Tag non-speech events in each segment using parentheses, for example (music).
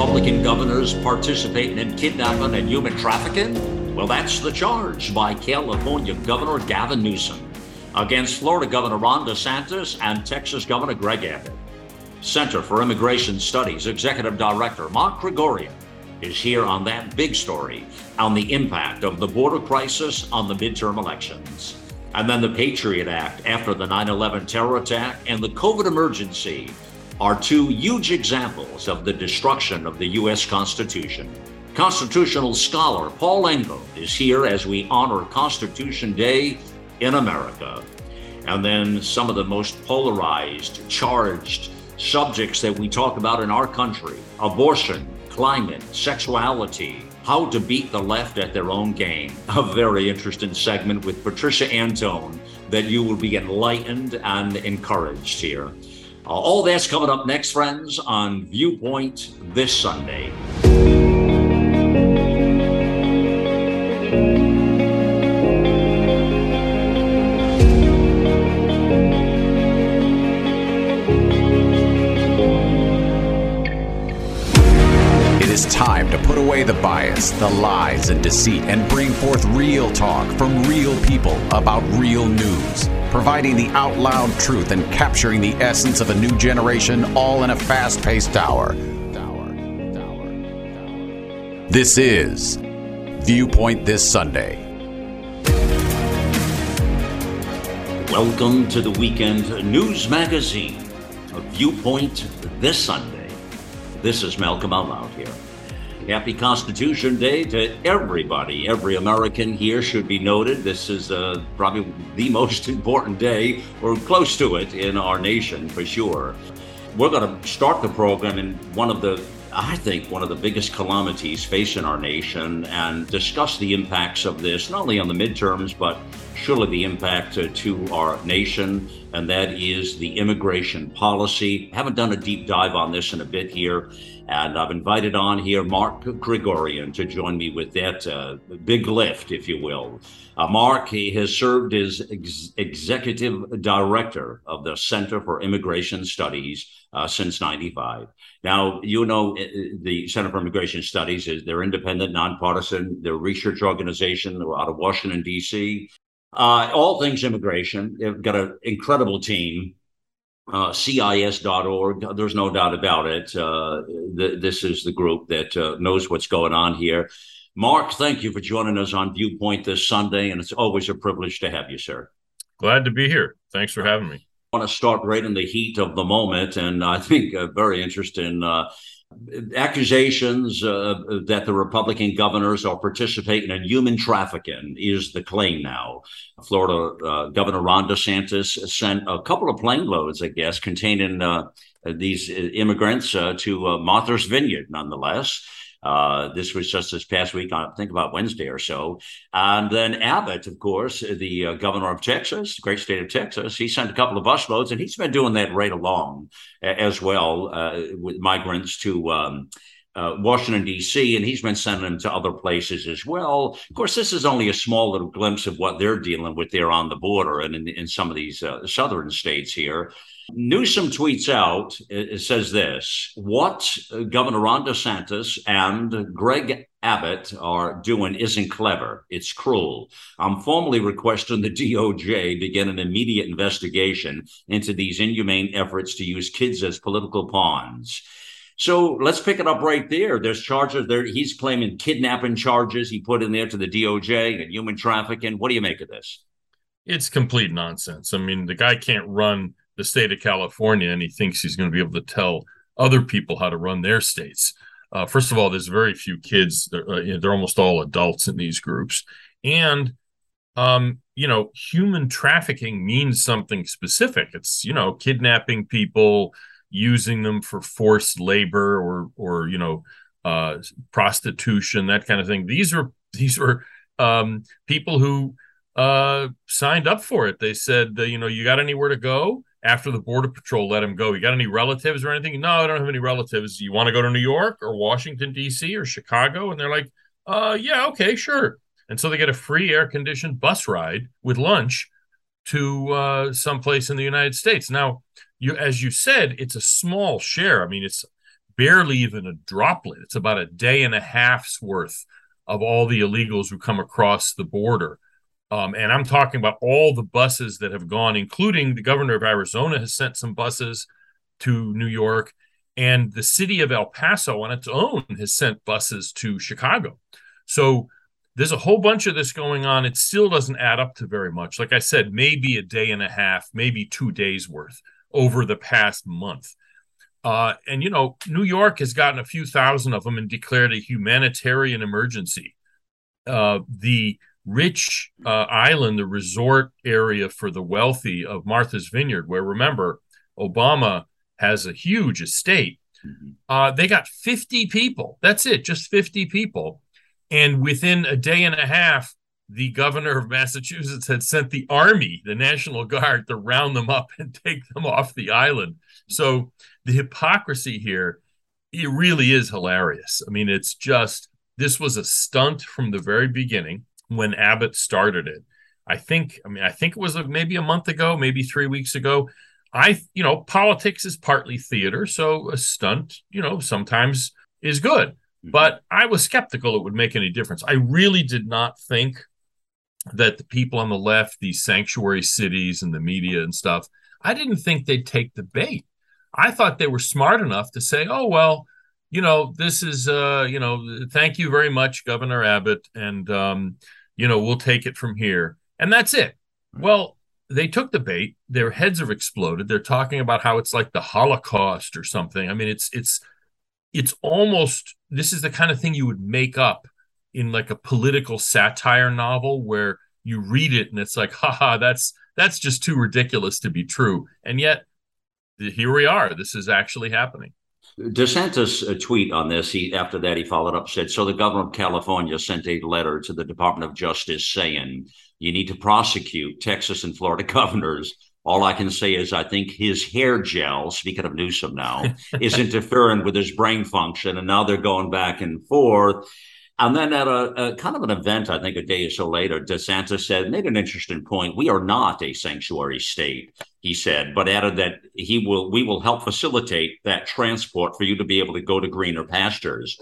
Republican governors participating in kidnapping and human trafficking? Well, that's the charge by California Governor Gavin Newsom against Florida Governor Ron DeSantis and Texas Governor Greg Abbott. Center for Immigration Studies Executive Director Mark Krikorian is here on that big story on the impact of the border crisis on the midterm elections. And then the Patriot Act after the 9 11 terror attack and the COVID emergency are two huge examples of the destruction of the U.S. Constitution. Constitutional scholar Paul Engel is here as we honor Constitution Day in America. And then some of the most polarized, charged subjects that we talk about in our country abortion, climate, sexuality, how to beat the left at their own game. (laughs) A very interesting segment with Patricia Antone that you will be enlightened and encouraged here. All that's coming up next, friends, on Viewpoint this Sunday. To put away the bias, the lies, and deceit and bring forth real talk from real people about real news providing the out loud truth and capturing the essence of a new generation, all in a fast paced hour. This is Viewpoint This Sunday. Welcome to the weekend news magazine, Viewpoint This Sunday. This is Malcolm Out Loud here. Happy Constitution Day to everybody. Every American here should be noted. This is uh, probably the (laughs) most important day, or close to it, in our nation for sure. We're going to start the program in one of the I think, one of the biggest calamities facing our nation and discuss the impacts of this, not only on the midterms, but surely the impact uh, to our nation, and that is the immigration policy. Haven't done a deep dive on this in a bit here, and I've invited on here Mark Krikorian to join me with that uh, big lift, if you will. Uh, Mark, he has served as ex- executive director of the Center for Immigration Studies uh, since 95. Now, you know, uh, the Center for Immigration Studies is they're independent, nonpartisan, they're a research organization out of Washington, D.C. Uh, all things immigration. They've got an incredible team. Uh, CIS.org, there's no doubt about it. Uh, th- this is the group that uh, knows what's going on here. Mark, thank you for joining us on Viewpoint this Sunday, and it's always a privilege to have you, sir. Glad to be here. Thanks for having me want to start right in the heat of the moment, and I think a very interesting uh, accusations uh, that the Republican governors are participating in human trafficking is the claim now. Florida uh, Governor Ron DeSantis sent a couple of plane loads, I guess, containing uh, these immigrants uh, to Martha's Vineyard, nonetheless. Uh, this was just this past week, I think about Wednesday or so. And then Abbott, of course, the uh, governor of Texas, great state of Texas, he sent a couple of busloads, and he's been doing that right along as well uh, with migrants to. Um, uh, Washington, D.C., and he's been sending them to other places as well. Of course, this is only a small little glimpse of what they're dealing with there on the border and in, in some of these uh, southern states here. Newsom tweets out, it says this What Governor Ron DeSantis and Greg Abbott are doing isn't clever. It's cruel. I'm formally requesting the DOJ begin an immediate investigation into these inhumane efforts to use kids as political pawns. So let's pick it up right there. There's charges there. He's claiming kidnapping charges he put in there to the DOJ and human trafficking. What do you make of this? It's complete nonsense. I mean, the guy can't run the state of California and he thinks he's going to be able to tell other people how to run their states. Uh, first of all, there's very few kids. They're, uh, they're almost all adults in these groups. And, um, you know, human trafficking means something specific. It's, you know, kidnapping people, using them for forced labor or, or, you know, uh, prostitution, that kind of thing. These are, these are um, people who uh, signed up for it. They said, you know, you got anywhere to go? after the border patrol let him go. You got any relatives or anything? No, I don't have any relatives. You want to go to New York or Washington D.C. or Chicago? And they're like, uh, yeah, okay, sure. And so they get a free air conditioned bus ride with lunch to uh, someplace in the United States. Now, you as you said, it's a small share. I mean, it's barely even a droplet. It's about a day and a half's worth of all the illegals who come across the border. Um, and I'm talking about all the buses that have gone, including the governor of Arizona has sent some buses to New York, and the city of El Paso on its own has sent buses to Chicago. So there's a whole bunch of this going on. It still doesn't add up to very much. Like I said, maybe a day and a half, maybe two days worth over the past month. Uh, and you know, New York has gotten a few thousand of them and declared a humanitarian emergency. Uh, the rich uh, island, the resort area for the wealthy of Martha's Vineyard, where remember, Obama has a huge estate. Mm-hmm. Uh, they got 50 people. That's it, just 50 people. And within a day and a half, the governor of Massachusetts had sent the army, the National Guard, to round them up (laughs) and take them off the island. So the hypocrisy here, it really is hilarious. I mean, it's just this was a stunt from the very beginning when Abbott started it. I think, I mean, I think it was maybe a month ago, maybe three weeks ago. I, you know, politics is partly theater. So a stunt, you know, sometimes is good. Mm-hmm. But I was skeptical it would make any difference. I really did not think that the people on the left, these sanctuary cities and the media and stuff, I didn't think they'd take the bait. I thought they were smart enough to say, oh, well, you know, this is, uh, you know, thank you very much, Governor Abbott. And, um, you know, we'll take it from here. And that's it. Well, they took the bait. Their heads have exploded. They're talking about how it's like the Holocaust or something. I mean, it's it's it's almost this is the kind of thing you would make up in like a political satire novel where you read it and it's like, haha, that's that's just too ridiculous to be true. And yet here we are. This is actually happening. DeSantis a tweet on this. He after that he followed up said, "So the governor of California sent a letter to the Department of Justice saying you need to prosecute Texas and Florida (laughs) governors." All I can say is I think his hair gel, speaking of Newsom now, is (laughs) interfering with his brain function, and now they're going back and forth. And then at a, a, kind of an event, I think a day or so later, DeSantis said, made an interesting point. We are not a sanctuary state, he said, but added that he will we will help facilitate that transport for you to be able to go to greener pastures.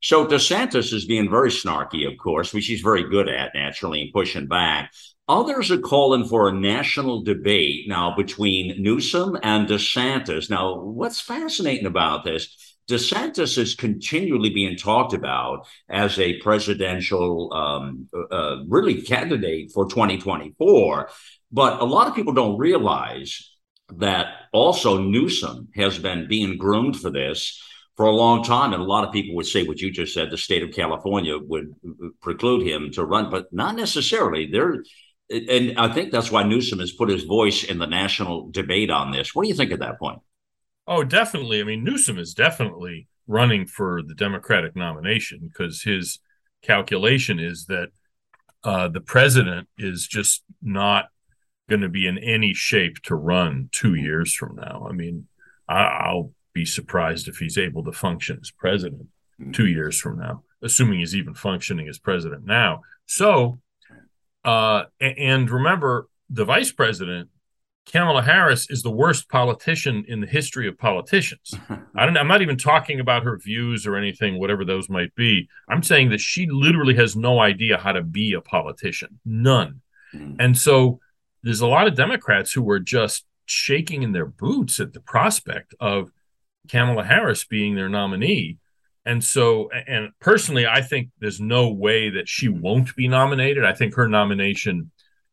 So DeSantis is being very snarky, of course, which he's very good at naturally and pushing back. Others are calling for a national debate now between Newsom and DeSantis. Now, what's fascinating about this? DeSantis is continually being talked about as a presidential, um, uh, really candidate for 2024. But a lot of people don't realize that also Newsom has been being groomed for this for a long time. And a lot of people would say what you just said the state of California would preclude him to run, but not necessarily. There, and I think that's why Newsom has put his voice in the national debate on this. What do you think at that point? Oh, definitely. I mean, Newsom is definitely running for the Democratic nomination because his calculation is that uh, the president is just not going to be in any shape to run two years from now. I mean, I- will be surprised if he's able to function as president two years from now, assuming he's even functioning as president now. So, uh, and remember, the vice president Kamala Harris is the worst politician in the history of politicians. (laughs) I don't, I'm not even talking about her views or anything, whatever those might be. I'm saying that she literally has no idea how to be a politician, none. Mm. And so there's a lot of Democrats who are just shaking in their boots at the prospect of Kamala Harris being their nominee. And so, and personally, I think there's no way that she won't be nominated. I think her nomination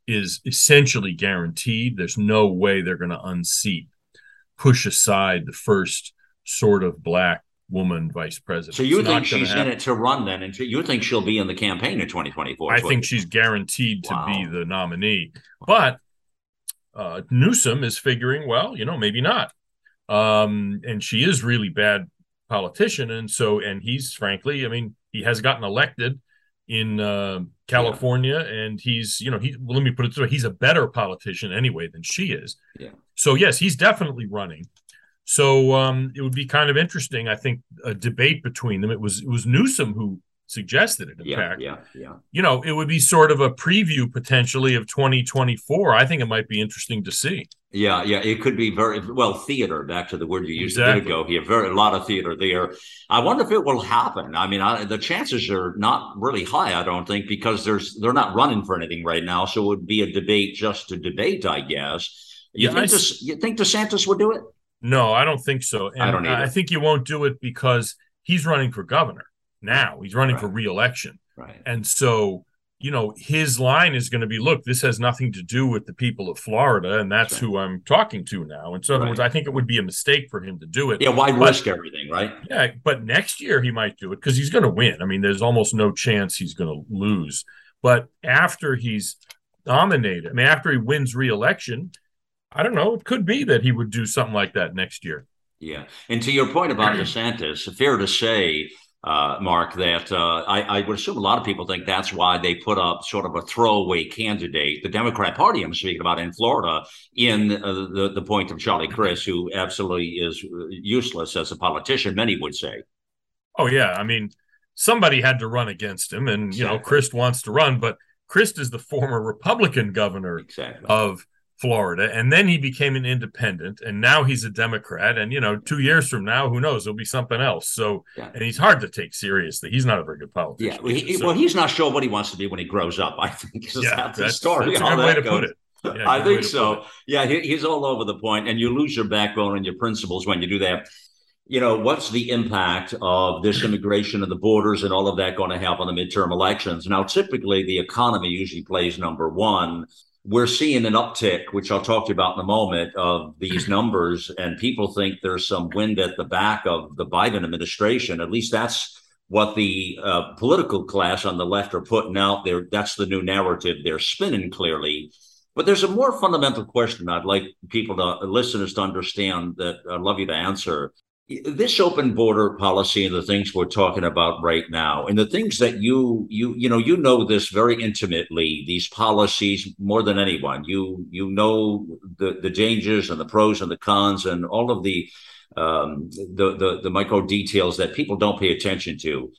is essentially guaranteed. There's no way they're going to unseat, push aside the first sort of black woman vice president. So you it's think she's in it to run then, and you think she'll be in the campaign in 2024? I think she's guaranteed to wow. be the nominee, but uh, Newsom is figuring, well, you know, maybe not. Um, and she is really bad politician, and so, and he's frankly, I mean, he has gotten elected in uh, California, yeah. and he's you know he well, let me put it this way he's a better politician anyway than she is. Yeah. So yes, he's definitely running. So um, it would be kind of interesting, I think, a debate between them. It was it was Newsom who suggested it. In yeah, fact, yeah, yeah. You know, it would be sort of a preview potentially of 2024. I think it might be interesting to see. Yeah, yeah, it could be very well theater. Back to the word you used exactly. a bit ago. Here, very a lot of theater there. I wonder if it will happen. I mean, I, the chances are not really high. I don't think because there's they're not running for anything right now, so it would be a debate just to debate. I guess. You Yeah, think I this, you think DeSantis would do it? No, I don't think so. And I don't either. I think you won't do it because he's running for governor now. He's running for Right. reelection. Right. And so, you know, his line is going to be look, this has nothing to do with the people of Florida, and that's Right. who I'm talking to now. And so, in other words, I think it would be a mistake for him to do it. Yeah. Why But- risk everything? Right. Yeah, but next year he might do it because he's going to win. I mean, there's almost no chance he's going to lose. But after he's nominated, I mean, after he wins re-election, I don't know. It could be that he would do something like that next year. Yeah. And to your point about DeSantis, fair to say, uh, Mark, that uh, I, I would assume a lot of people think that's why they put up sort of a throwaway candidate, the Democrat Party I'm speaking about in Florida, in uh, the, the point of Charlie Crist, who absolutely is useless as a politician, many would say. Oh yeah, I mean, somebody had to run against him, and you know, Exactly. Crist wants to run, but Crist is the former Republican governor Exactly. of Florida, and then he became an independent, and now he's a Democrat. And you know, two years from now, who knows? It'll be something else. So, Yeah. and he's hard to take seriously. He's not a very good yeah. politician. Well, he, so- well, he's not sure what he wants to be when he grows up, I think. Is yeah, that the story? that's a good way to goes. put it. Yeah, I think so. Yeah, he, he's all over the point, and you lose your backbone and your principles when you do that. You know, what's the impact of this immigration and the borders and all of that going to have on the midterm elections? Now, typically, the economy usually plays number one. We're seeing an uptick, which I'll talk to you about in a moment, of these (clears throat) numbers, and people think there's some wind at the back of the Biden administration. At least that's what the uh, political class on the left are putting out there. That's the new narrative they're spinning clearly. But there's a more fundamental question I'd like people to listeners to understand that I'd love you to answer. This open border policy and the things we're talking about right now, and the things that you you you know you know this very intimately. These policies more than anyone. You you know the the dangers and the pros and the cons and all of the um, the, the the micro details that people don't pay attention to.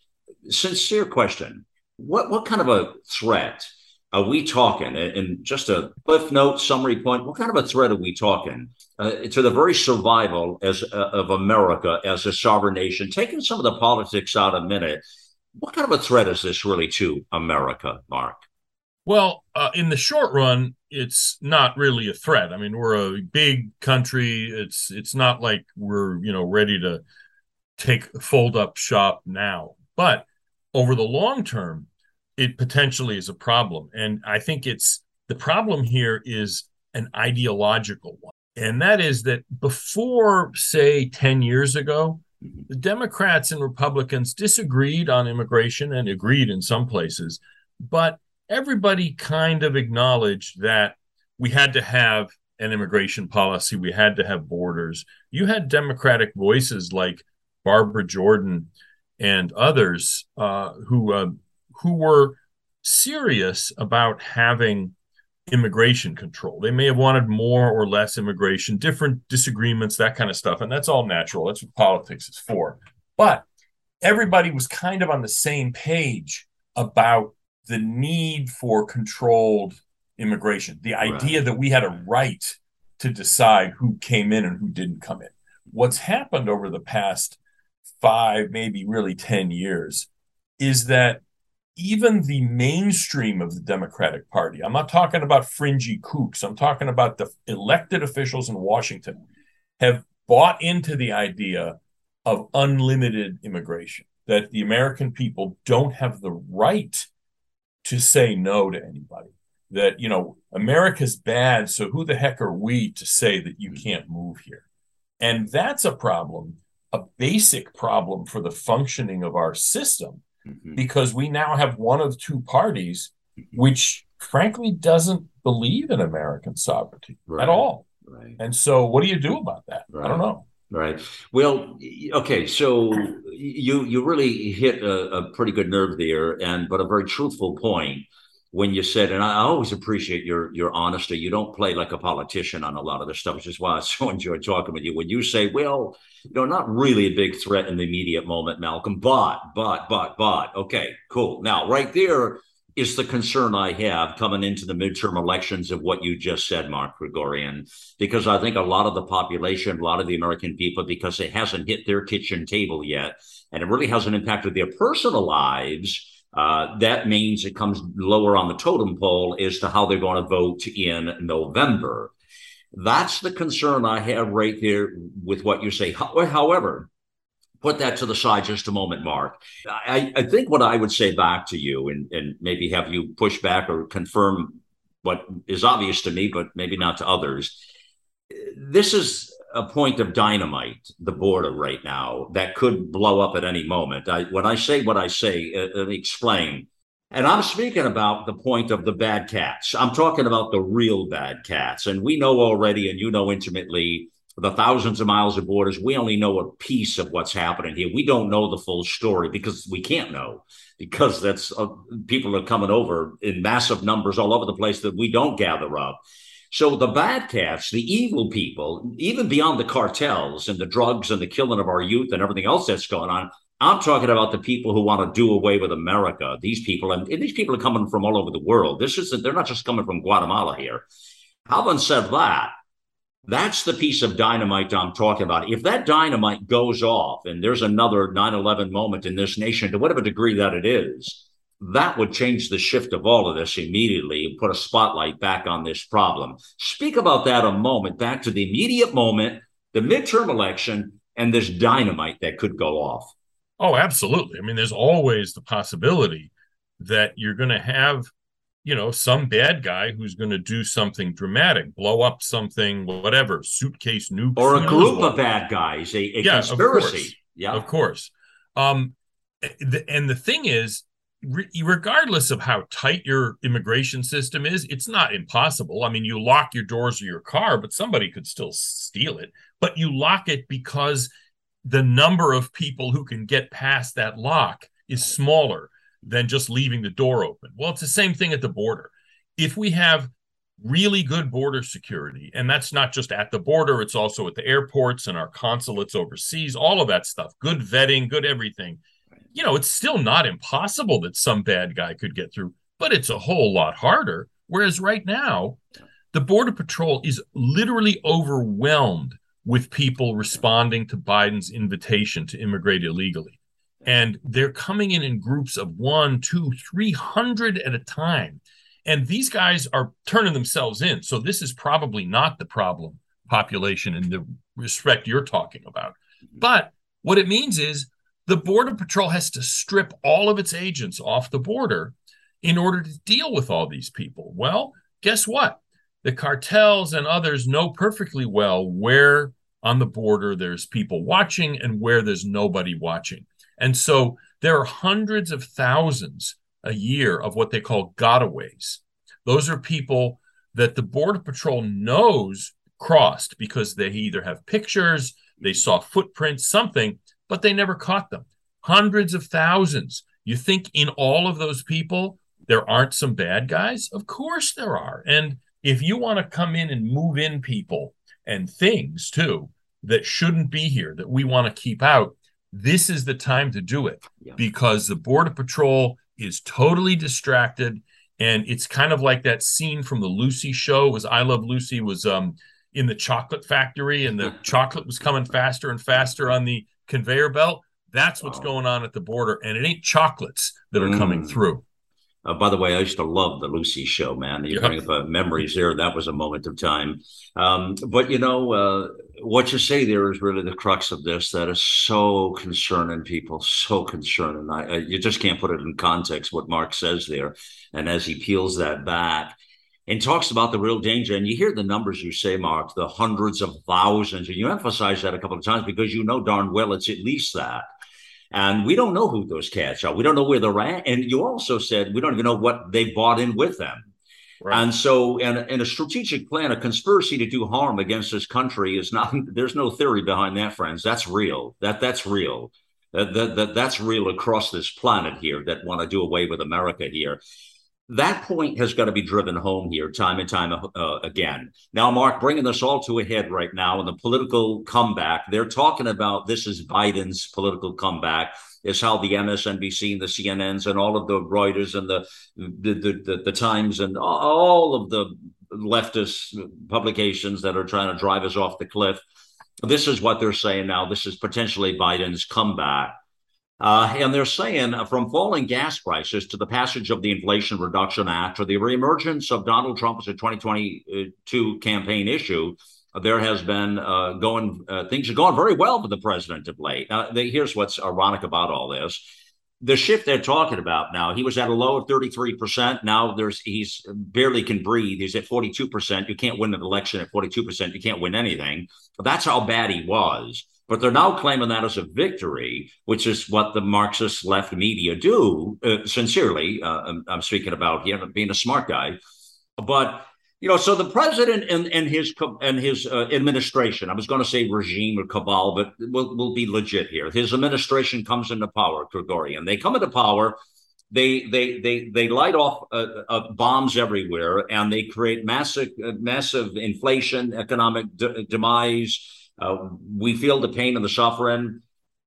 Sincere question: What what kind of a threat? Are we talking? And just a cliff note summary point, what kind of a threat are we talking uh, to the very survival as uh, of America as a sovereign nation? Taking some of the politics out a minute, what kind of a threat is this really to America, Mark? Well, uh, in the short run, it's not really a threat. I mean, we're a big country. It's it's not like we're you know ready to take fold up shop now. But over the long term, it potentially is a problem. And I think it's the problem here is an ideological one. And that is that before, say, 10 years ago, the Democrats and Republicans disagreed on immigration and agreed in some places, but everybody kind of acknowledged that we had to have an immigration policy, we had to have borders. You had Democratic voices like Barbara Jordan and others uh, who uh, who were serious about having immigration control. They may have wanted more or less immigration, different disagreements, that kind of stuff. And that's all natural. That's what politics is for. But everybody was kind of on the same page about the need for controlled immigration, the idea Right. that we had a right to decide who came in and who didn't come in. What's happened over the past five, maybe really 10 years is that even the mainstream of the Democratic Party, I'm not talking about fringy kooks, I'm talking about the elected officials in Washington, have bought into the idea of unlimited immigration, that the American people don't have the right to say no to anybody. That, you know, America's bad, so who the heck are we to say that you mm-hmm. can't move here? And that's a problem, a basic problem for the functioning of our system Mhm. because we now have one of two parties which frankly doesn't believe in American sovereignty Right. at all. Right. And so what do you do about that? I don't know. Right. Well, okay. So you you really hit a, a pretty good nerve there, and but a very truthful point. When you said, and I always appreciate your your honesty. You don't play like a politician on a lot of this stuff, which is why I so (laughs) enjoy talking with you. When you say, "Well, you know, not really a big threat in the immediate moment, Malcolm, but, but, but, but," okay, cool. Now, right there is the concern I have coming into the midterm elections of what you just said, Mark Krikorian, because I think a lot of the population, a lot of the American people, because it hasn't hit their kitchen table yet, and it really hasn't impacted their personal lives uh, that means it comes lower on the totem pole as to how they're going to vote in November. That's the concern I have right there with what you say. However, put that to the side just a moment, Mark. I, I think what I would say back to you and, and maybe have you push back or confirm what is obvious to me, but maybe not to others. This is a point of dynamite, the border right now, that could blow up at any moment. I, when I say what I say, uh, me explain. And I'm speaking about the point of the bad cats. I'm talking about the real bad cats. And we know already, and you know intimately, the thousands of miles of borders. We only know a piece of what's happening here. We don't know the full story because we can't know because that's uh, people are coming over in massive numbers all over the place that we don't gather up. So the bad cats, the evil people, even beyond the cartels and the drugs and the killing of our youth and everything else that's going on, I'm talking about the people who want to do away with America. These people, and, and these people are coming from all over the world. This is they're not just coming from Guatemala here. Having said that, that's the piece of dynamite I'm talking about. If that dynamite goes off and there's another 9 11 moment in this nation, to whatever degree that it is, that would change the shift of all of this immediately and put a spotlight back on this problem. Speak about that a moment, back to the immediate moment, the midterm election, and this dynamite that could go off. Oh, absolutely. I mean, there's always the possibility that you're going to have, you know, some bad guy who's going to do something dramatic, blow up something, whatever, suitcase nuke, or a group of bad guys, a, a yeah, conspiracy. Of yeah, of course. Um, and the thing is, regardless of how tight your immigration system is, it's not impossible. I mean, you lock your doors or your car, but somebody could still steal it. But you lock it because the number of people who can get past that lock is smaller than just leaving the door open. Well, it's the same thing at the border. If we have really good border security, and that's not just at the border, it's also at the airports and our consulates overseas, all of that stuff, good vetting, good everything you know, it's still not impossible that some bad guy could get through, but it's a whole lot harder. Whereas right now, the Border Patrol is literally overwhelmed with people responding to Biden's invitation to immigrate illegally. And they're coming in in groups of one, two, three hundred at a time. And these guys are turning themselves in. So this is probably not the problem population in the respect you're talking about. Mm-hmm. But what it means is the Border Patrol has to strip all of its agents off the border in order to deal with all these people. Well, guess what? The cartels and others know perfectly well where on the border there's people watching and where there's nobody watching. And so there are hundreds of thousands a year of what they call gotaways. Those are people that the Border Patrol knows crossed because they either have pictures, they saw footprints, something, but they never caught them. Hundreds of thousands. You think in all of those people, there aren't some bad guys? Of course there are. And if you want to come in and move in people and things too that shouldn't be here, that we want to keep out, this is the time to do it yeah. because the Border Patrol is totally distracted. And it's kind of like that scene from the Lucy show was I Love Lucy was um in the chocolate factory and the (laughs) chocolate was coming faster and faster on the conveyor belt. That's what's going on at the border, and it ain't chocolates that are mm. coming through. Uh, by the way, I used to love the Lucy show, man. You yep. up uh, memories there. That was a moment of time. Um, but you know, uh, what you say there is really the crux of this. That is so concerning people, so concerning. I, I, you just can't put it in context what Mark says there. And as he peels that back, and talks about the real danger. And you hear the numbers you say, Mark, the hundreds of thousands, and you emphasize that a couple of times because you know darn well it's at least that. And we don't know who those cats are. We don't know where they're at. And you also said we don't even know what they bought in with them. Right. And so, in, in a strategic plan, a conspiracy to do harm against this country is not. (laughs) There's no theory behind that, friends. That's real. That that's real. That, that, that that's real across this planet here. That want to do away with America here that point has got to be driven home here time and time uh, again. Now, Mark, bringing this all to a head right now in the political comeback, they're talking about this is Biden's political comeback. Is how the MSNBC and the CNNs and all of the Reuters and the the the, the, the Times and all of the leftist publications that are trying to drive us off the cliff. This is what they're saying now. This is potentially Biden's comeback. Uh, and they're saying uh, from falling gas prices to the passage of the Inflation Reduction Act or the reemergence of Donald Trump as a 2022 campaign issue, there has been uh, going, uh, things are going very well for the president of late. They, here's what's ironic about all this. The shift they're talking about now, he was at a low of 33%. Now there's he's barely can breathe. He's at 42%. You can't win an election at 42%. You can't win anything. But that's how bad he was. But they're now claiming that as a victory, which is what the Marxist left media do. Uh, sincerely, uh, I'm, I'm, speaking about know, being a smart guy. But you know, so the president and, and his and his uh, administration, I was going to say regime or cabal, but we'll, we'll be legit here. His administration comes into power, Krikorian. They come into power they they they they light off uh, uh, bombs everywhere and they create massive uh, massive inflation economic de- demise uh, we feel the pain and the suffering.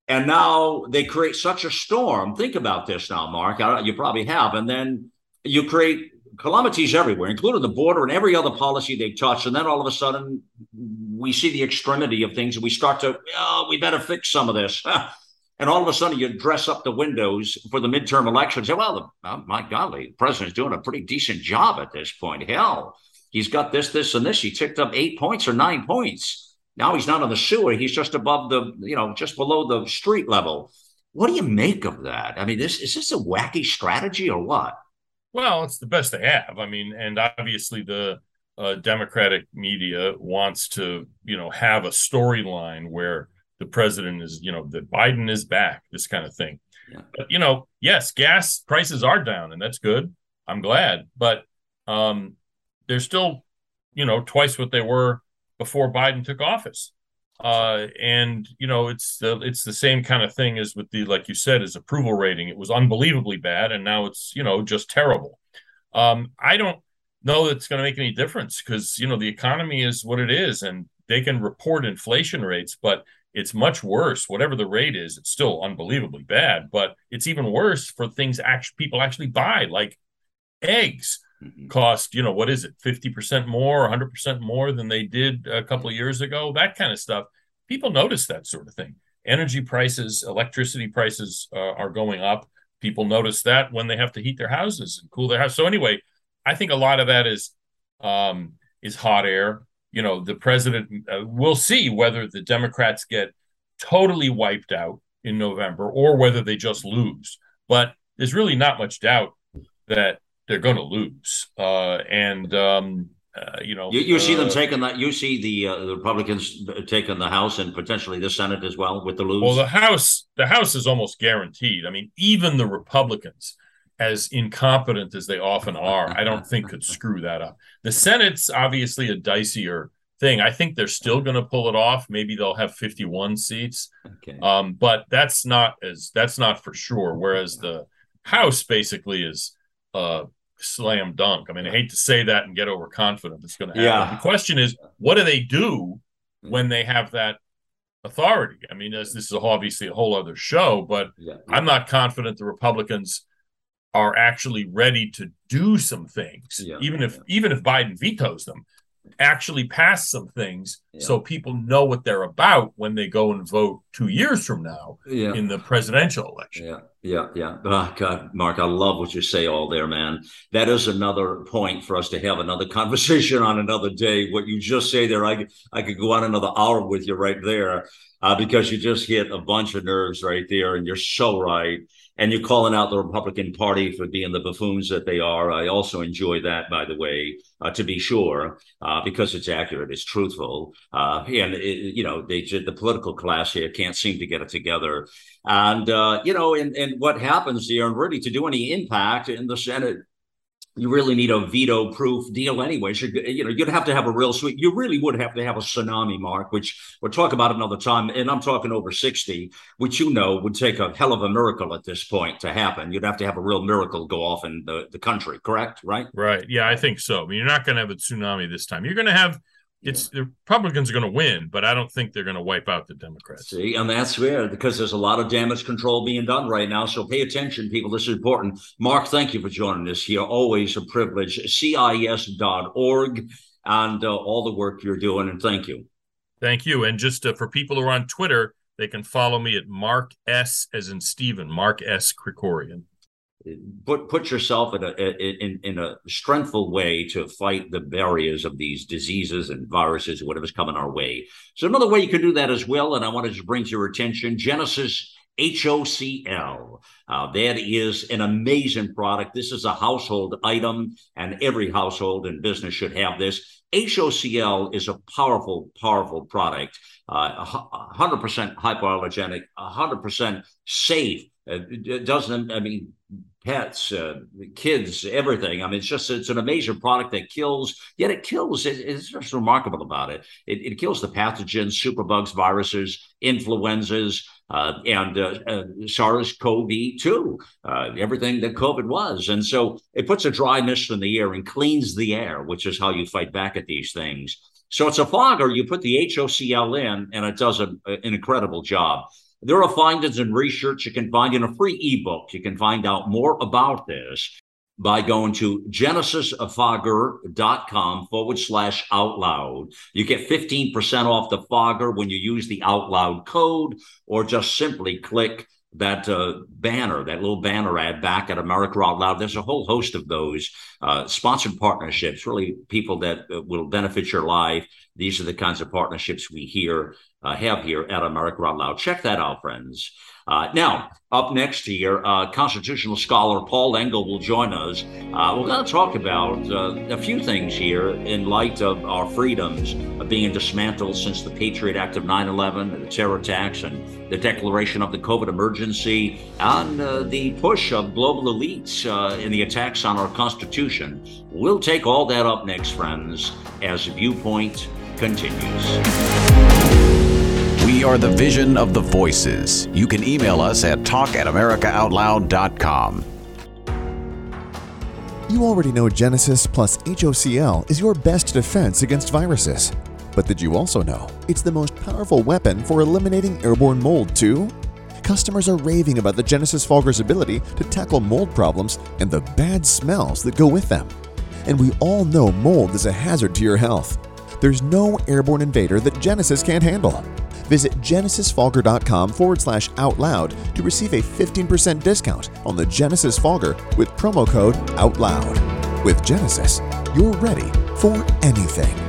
And now they create such a storm. Think about this now, Mark. You probably have. And then you create calamities everywhere, including the border and every other policy they touch. And then all of a sudden, we see the extremity of things and we start to, oh, we better fix some of this. (laughs) and all of a sudden, you dress up the windows for the midterm elections. Say, Well, the, oh, my golly, the president's doing a pretty decent job at this point. Hell, he's got this, this, and this. He ticked up eight points or nine points. Now he's not on the sewer. He's just above the, you know, just below the street level. What do you make of that? I mean, this is this a wacky strategy or what? Well, it's the best they have. I mean, and obviously the uh, Democratic media wants to, you know, have a storyline where the president is, you know, that Biden is back, this kind of thing. Yeah. But you know, yes, gas prices are down, and that's good. I'm glad, but um, they're still, you know, twice what they were before Biden took office. Uh, and you know, it's the it's the same kind of thing as with the like you said, his approval rating. It was unbelievably bad, and now it's you know just terrible. Um, I don't know that it's going to make any difference because you know the economy is what it is, and they can report inflation rates, but it's much worse. Whatever the rate is, it's still unbelievably bad. But it's even worse for things actually people actually buy, like eggs mm-hmm. cost, you know, what is it, 50% more, 100% more than they did a couple of years ago, that kind of stuff. People notice that sort of thing. Energy prices, electricity prices uh, are going up. People notice that when they have to heat their houses and cool their house. So anyway, I think a lot of that is um, is hot air. You know, the president. Uh, we'll see whether the Democrats get totally wiped out in November or whether they just lose. But there's really not much doubt that they're going to lose. Uh, and um, uh, you know, you, you see them uh, taking that. You see the, uh, the Republicans taking the House and potentially the Senate as well with the lose. Well, the House, the House is almost guaranteed. I mean, even the Republicans, as incompetent as they often are, I don't think could (laughs) screw that up. The Senate's obviously a dicier thing. I think they're still going to pull it off. Maybe they'll have 51 seats, okay. um, but that's not as that's not for sure. Whereas the House basically is uh, slam dunk. I mean, I hate to say that and get overconfident. It's going to happen. Yeah. The question is, what do they do when they have that authority? I mean, this, this is obviously a whole other show, but yeah. I'm not confident the Republicans are actually ready to do some things, even if even if Biden vetoes them actually pass some things yeah. so people know what they're about when they go and vote two years from now yeah. in the presidential election. Yeah, yeah, yeah. Oh, God, Mark, I love what you say all there, man. That is another point for us to have another conversation on another day. What you just say there, I, I could go on another hour with you right there uh, because you just hit a bunch of nerves right there, and you're so right and you're calling out the Republican Party for being the buffoons that they are. I also enjoy that, by the way, uh, to be sure, uh, because it's accurate, it's truthful, uh, and it, you know they, the political class here can't seem to get it together. And uh, you know, and and what happens here, and really to do any impact in the Senate you really need a veto proof deal anyways. You, you know, you'd have to have a real sweet, you really would have to have a tsunami mark, which we'll talk about another time. And I'm talking over 60, which you know would take a hell of a miracle at this point to happen. You'd have to have a real miracle go off in the, the country, correct? Right? Right. Yeah, I think so. I mean, you're not going to have a tsunami this time. You're going to have it's the Republicans are going to win, but I don't think they're going to wipe out the Democrats. See, and that's where because there's a lot of damage control being done right now. So pay attention, people. This is important. Mark, thank you for joining us here. Always a privilege. CIS.org and uh, all the work you're doing, and thank you. Thank you. And just uh, for people who are on Twitter, they can follow me at Mark S. as in Stephen, Mark S. Krikorian put put yourself in a in, in a strengthful way to fight the barriers of these diseases and viruses, whatever's coming our way. So another way you can do that as well, and I want to bring to your attention Genesis HOCL. Uh, that is an amazing product. This is a household item, and every household and business should have this. HOCL is a powerful, powerful product. Uh, 100% hypoallergenic, 100% safe. It doesn't, I mean, pets, uh, kids, everything. I mean, it's just it's an amazing product that kills. Yet it kills. It, it's just remarkable about it. it. It kills the pathogens, superbugs, viruses, influenzas, uh, and uh, uh SARS-CoV-2, uh, everything that COVID was. And so it puts a dry mist in the air and cleans the air, which is how you fight back at these things. So it's a fogger. You put the HOCL in, and it does a, an incredible job. There are findings and research you can find in a free ebook. You can find out more about this by going to genesisfogger.com forward slash out loud. You get 15% off the fogger when you use the out loud code or just simply click that uh, banner, that little banner ad back at America Out Loud. There's a whole host of those uh, sponsored partnerships, really people that uh, will benefit your life. These are the kinds of partnerships we here uh, have here at America Out Loud. Check that out, friends. Uh, now, up next here, uh, constitutional scholar Paul Engel will join us. Uh, we're going to talk about uh, a few things here in light of our freedoms being dismantled since the Patriot Act of 9 11, the terror attacks, and the declaration of the COVID emergency, and uh, the push of global elites in the attacks on our Constitution. We'll take all that up next, friends, as Viewpoint continues. We are the vision of the voices. You can email us at talk at americaoutloud.com. You already know Genesis plus HOCL is your best defense against viruses. But did you also know it's the most powerful weapon for eliminating airborne mold, too? Customers are raving about the Genesis Fogger's ability to tackle mold problems and the bad smells that go with them. And we all know mold is a hazard to your health. There's no airborne invader that Genesis can't handle. Visit genesisfogger.com forward slash out loud to receive a 15% discount on the Genesis Fogger with promo code OUTLOUD. With Genesis, you're ready for anything.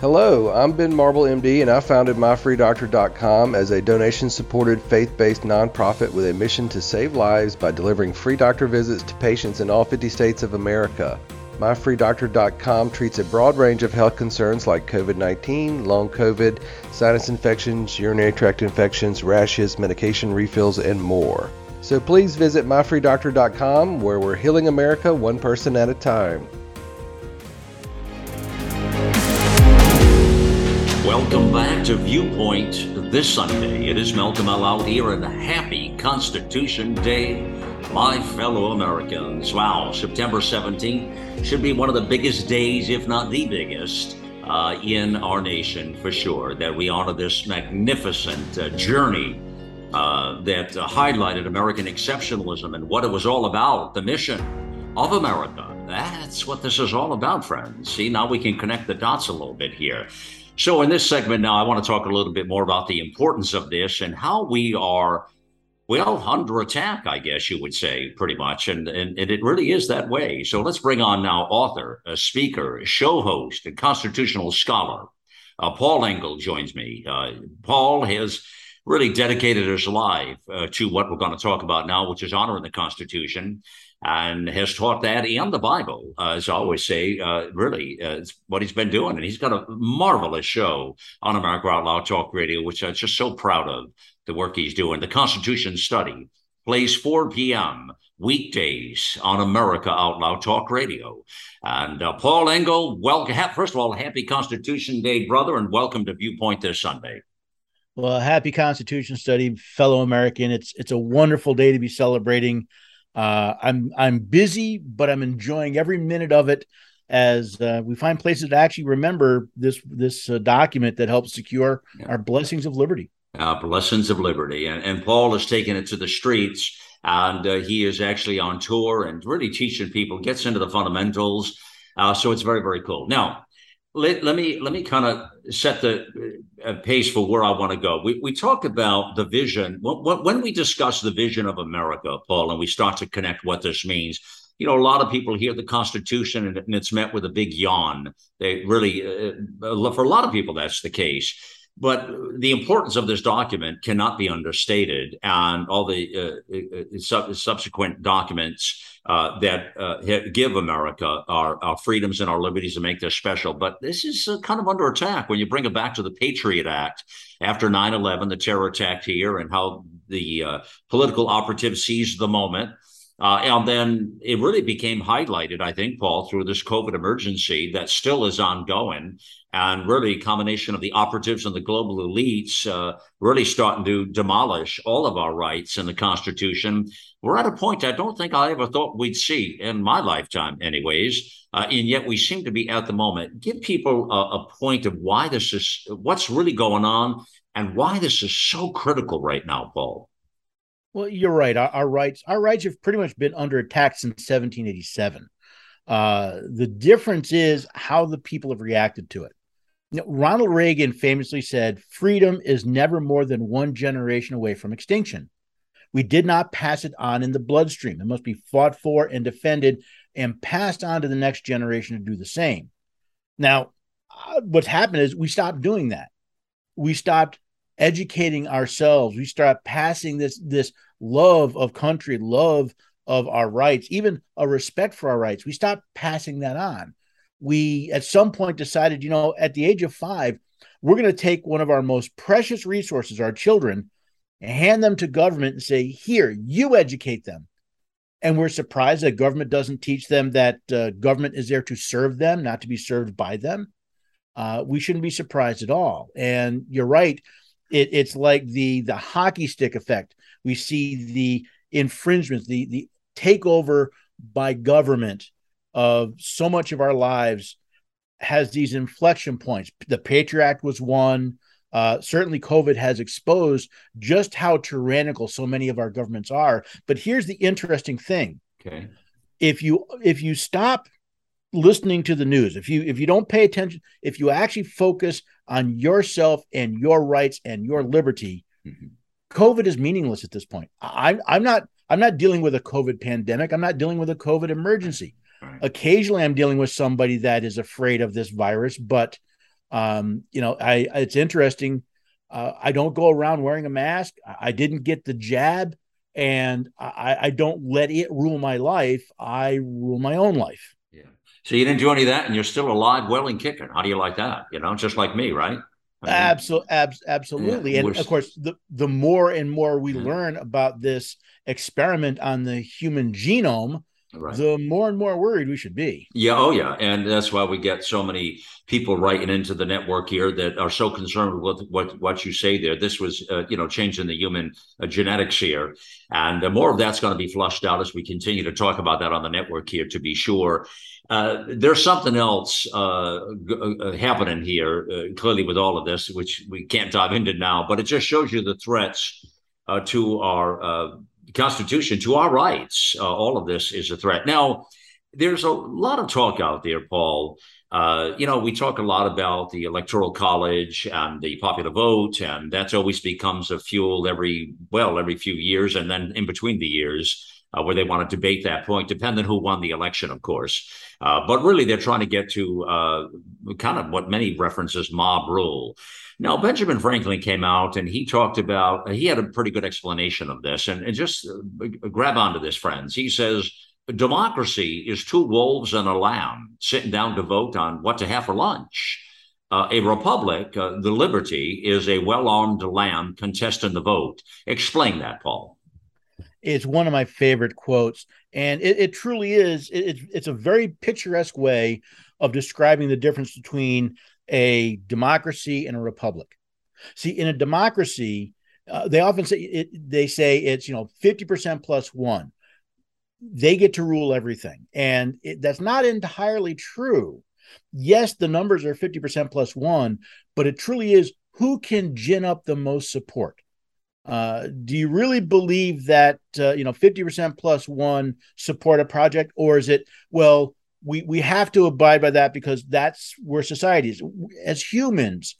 Hello, I'm Ben Marble, MD, and I founded MyFreeDoctor.com as a donation supported faith based nonprofit with a mission to save lives by delivering free doctor visits to patients in all 50 states of America. MyFreeDoctor.com treats a broad range of health concerns like COVID 19, long COVID, sinus infections, urinary tract infections, rashes, medication refills, and more. So please visit MyFreeDoctor.com where we're healing America one person at a time. Welcome back to Viewpoint this Sunday. It is Malcolm L. here and happy Constitution Day, my fellow Americans. Wow, September 17th should be one of the biggest days, if not the biggest, uh, in our nation for sure. That we honor this magnificent uh, journey uh, that highlighted American exceptionalism and what it was all about, the mission of America. That's what this is all about, friends. See, now we can connect the dots a little bit here. So, in this segment now, I want to talk a little bit more about the importance of this and how we are well, under attack, I guess you would say, pretty much. And, and, and it really is that way. So let's bring on now author, a speaker, show host, a constitutional scholar. Uh, Paul Engel joins me. Uh, Paul has really dedicated his life uh, to what we're going to talk about now, which is honoring the Constitution, and has taught that in the Bible, uh, as I always say. Uh, really, uh, it's what he's been doing, and he's got a marvelous show on America Out Loud Talk Radio, which I'm just so proud of the work he's doing. The Constitution Study plays 4 p.m. weekdays on America Out Loud Talk Radio. And uh, Paul Engel, welcome. First of all, happy Constitution Day, brother, and welcome to Viewpoint this Sunday. Well, happy Constitution Study, fellow American. It's it's a wonderful day to be celebrating. Uh, I'm I'm busy, but I'm enjoying every minute of it as uh, we find places to actually remember this this uh, document that helps secure yeah. our blessings of liberty. Uh, blessings of liberty, and, and Paul has taken it to the streets, and uh, he is actually on tour and really teaching people, gets into the fundamentals. Uh, so it's very very cool. Now, let, let me let me kind of set the uh, pace for where I want to go. We we talk about the vision when, when we discuss the vision of America, Paul, and we start to connect what this means. You know, a lot of people hear the Constitution and, it's met with a big yawn. They really, uh, uh for a lot of people, that's the case. But the importance of this document cannot be understated, and all the uh, uh, uh sub- subsequent documents uh, that uh, give America our, our, freedoms and our liberties and make this special. But this is uh, kind of under attack when you bring it back to the Patriot Act after 9 11, the terror attack here, and how the political operative seized the moment. Uh, and then it really became highlighted, I think, Paul, through this COVID emergency that still is ongoing. And really, a combination of the operatives and the global elites uh, really starting to demolish all of our rights in the Constitution. We're at a point I don't think I ever thought we'd see in my lifetime, anyways. Uh, and yet we seem to be at the moment. Give people a, a point of why this is, what's really going on, and why this is so critical right now, Paul. Well, you're right. Our, our, rights, our rights have pretty much been under attack since 1787. Uh, the difference is how the people have reacted to it. Ronald Reagan famously said, "Freedom is never more than one generation away from extinction." We did not pass it on in the bloodstream. It must be fought for and defended and passed on to the next generation to do the same. Now, uh, what's happened is we stopped doing that. We stopped educating ourselves we stopped passing this this love of country love of our rights even a respect for our rights we stopped passing that on we at some point decided you know at the age of five we're going to take one of our most precious resources our children and hand them to government and say here you educate them. And we're surprised that government doesn't teach them that uh, government is there to serve them not to be served by them. Uh, we shouldn't be surprised at all. And you're right it, it's like the the hockey stick effect. We see the infringements, the the takeover by government of so much of our lives has these inflection points. The Patriot Act was one. Uh, certainly, COVID has exposed just how tyrannical so many of our governments are. But here's the interesting thing: okay, if you if you stop listening to the news, if you if you don't pay attention, if you actually focus on yourself and your rights and your liberty, mm-hmm. COVID is meaningless at this point. I'm I'm not I'm not dealing with a COVID pandemic. I'm not dealing with a COVID emergency. Right. Occasionally, I'm dealing with somebody that is afraid of this virus, but um, you know, I it's interesting. Uh, I don't go around wearing a mask. I didn't get the jab, and I, I don't let it rule my life. I rule my own life. So you didn't do any of that, and you're still alive, well, and kicking. How do you like that? You know, just like me, right? I mean, absolutely, abs- absolutely. Yeah, and of course, the the more and more we yeah. learn about this experiment on the human genome, Right. the more and more worried we should be. Yeah, oh yeah, and that's why we get so many people writing into the network here that are so concerned with what what you say there. This was, uh, you know, changing the human uh, genetics here, and uh, more of that's going to be flushed out as we continue to talk about that on the network here. To be sure, uh, there's something else uh, g- uh, happening here, clearly with all of this, which we can't dive into now, but it just shows you the threats to our Constitution to our rights. Uh, all of this is a threat. Now, there's a lot of talk out there, Paul. Uh, you know, we talk a lot about the electoral college and the popular vote, and that always becomes a fuel every well every few years, and then in between the years. Uh, where they want to debate that point, depending who won the election, of course. Uh, but really, they're trying to get to uh, kind of what many references mob rule. Now, Benjamin Franklin came out and he talked about, he had a pretty good explanation of this. And, and just uh, grab onto this, friends. He says, democracy is two wolves and a lamb sitting down to vote on what to have for lunch. Uh, a republic, uh, the liberty, is a well armed lamb contesting the vote. Explain that, Paul. It's one of my favorite quotes, and it, it truly is. It, it's a very picturesque way of describing the difference between a democracy and a republic. See, in a democracy, uh, they often say it, they say it's you know 50% plus one they get to rule everything and it, that's not entirely true yes the numbers are 50% plus one but it truly is who can gin up the most support uh, do you really believe that uh, you know 50% plus one support a project or is it well we we have to abide by that because that's where society is as humans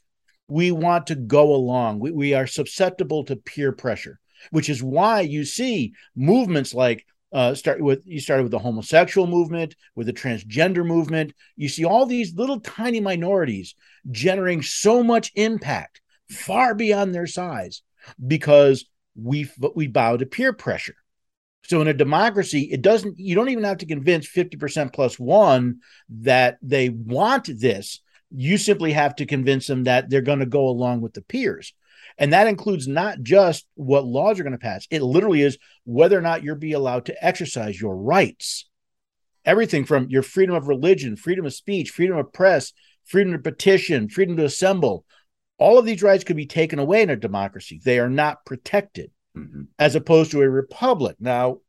we want to go along. We, we are susceptible to peer pressure, which is why you see movements like uh, start with you started with the homosexual movement, with the transgender movement. You see all these little tiny minorities generating so much impact far beyond their size because we we bow to peer pressure. So in a democracy, it doesn't you don't even have to convince 50% plus one that they want this. You simply have to convince them that they're going to go along with the peers. And that includes not just what laws are going to pass, it literally is whether or not you'll be allowed to exercise your rights. Everything from your freedom of religion, freedom of speech, freedom of press, freedom to petition, freedom to assemble. All of these rights could be taken away in a democracy. They are not protected, mm-hmm. as opposed to a republic. Now,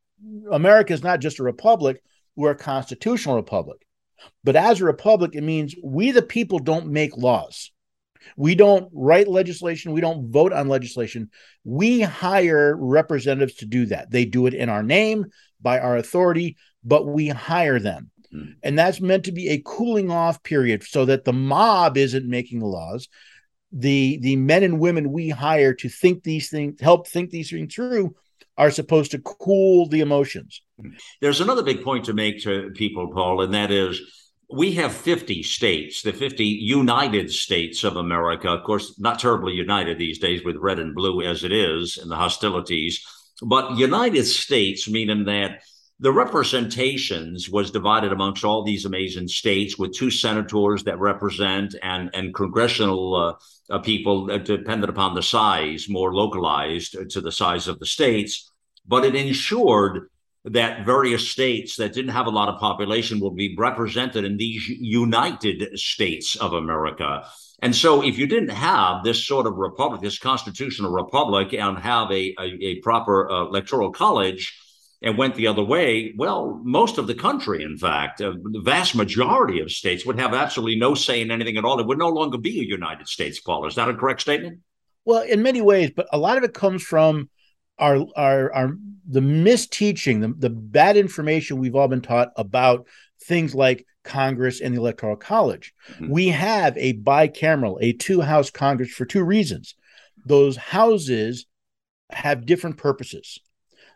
America is not just a republic, we're a constitutional republic. But as a republic, it means we, the people, don't make laws. We don't write legislation. We don't vote on legislation. We hire representatives to do that. They do it in our name, by our authority, but we hire them. Mm-hmm. And that's meant to be a cooling off period so that the mob isn't making the laws. The, the men and women we hire to think these things, help think these things through, are supposed to cool the emotions. There's another big point to make to people, Paul, and that is we have 50 states, the 50 United States of America. Of course, not terribly united these days with red and blue as it is in the hostilities, but United States, meaning that the representations was divided amongst all these amazing states with two senators that represent and and congressional uh, uh, people uh, dependent upon the size more localized to the size of the states but it ensured that various states that didn't have a lot of population will be represented in these united states of america. And so if you didn't have this sort of republic this constitutional republic and have a, a, a proper uh, electoral college and went the other way, well, most of the country, in fact, uh, the vast majority of states would have absolutely no say in anything at all. It would no longer be a United States, Paul. Is that a correct statement? Well, in many ways, but a lot of it comes from our our, our the misteaching, the, the bad information we've all been taught about things like Congress and the Electoral College. Mm-hmm. We have a bicameral, a two house Congress for two reasons. Those houses have different purposes.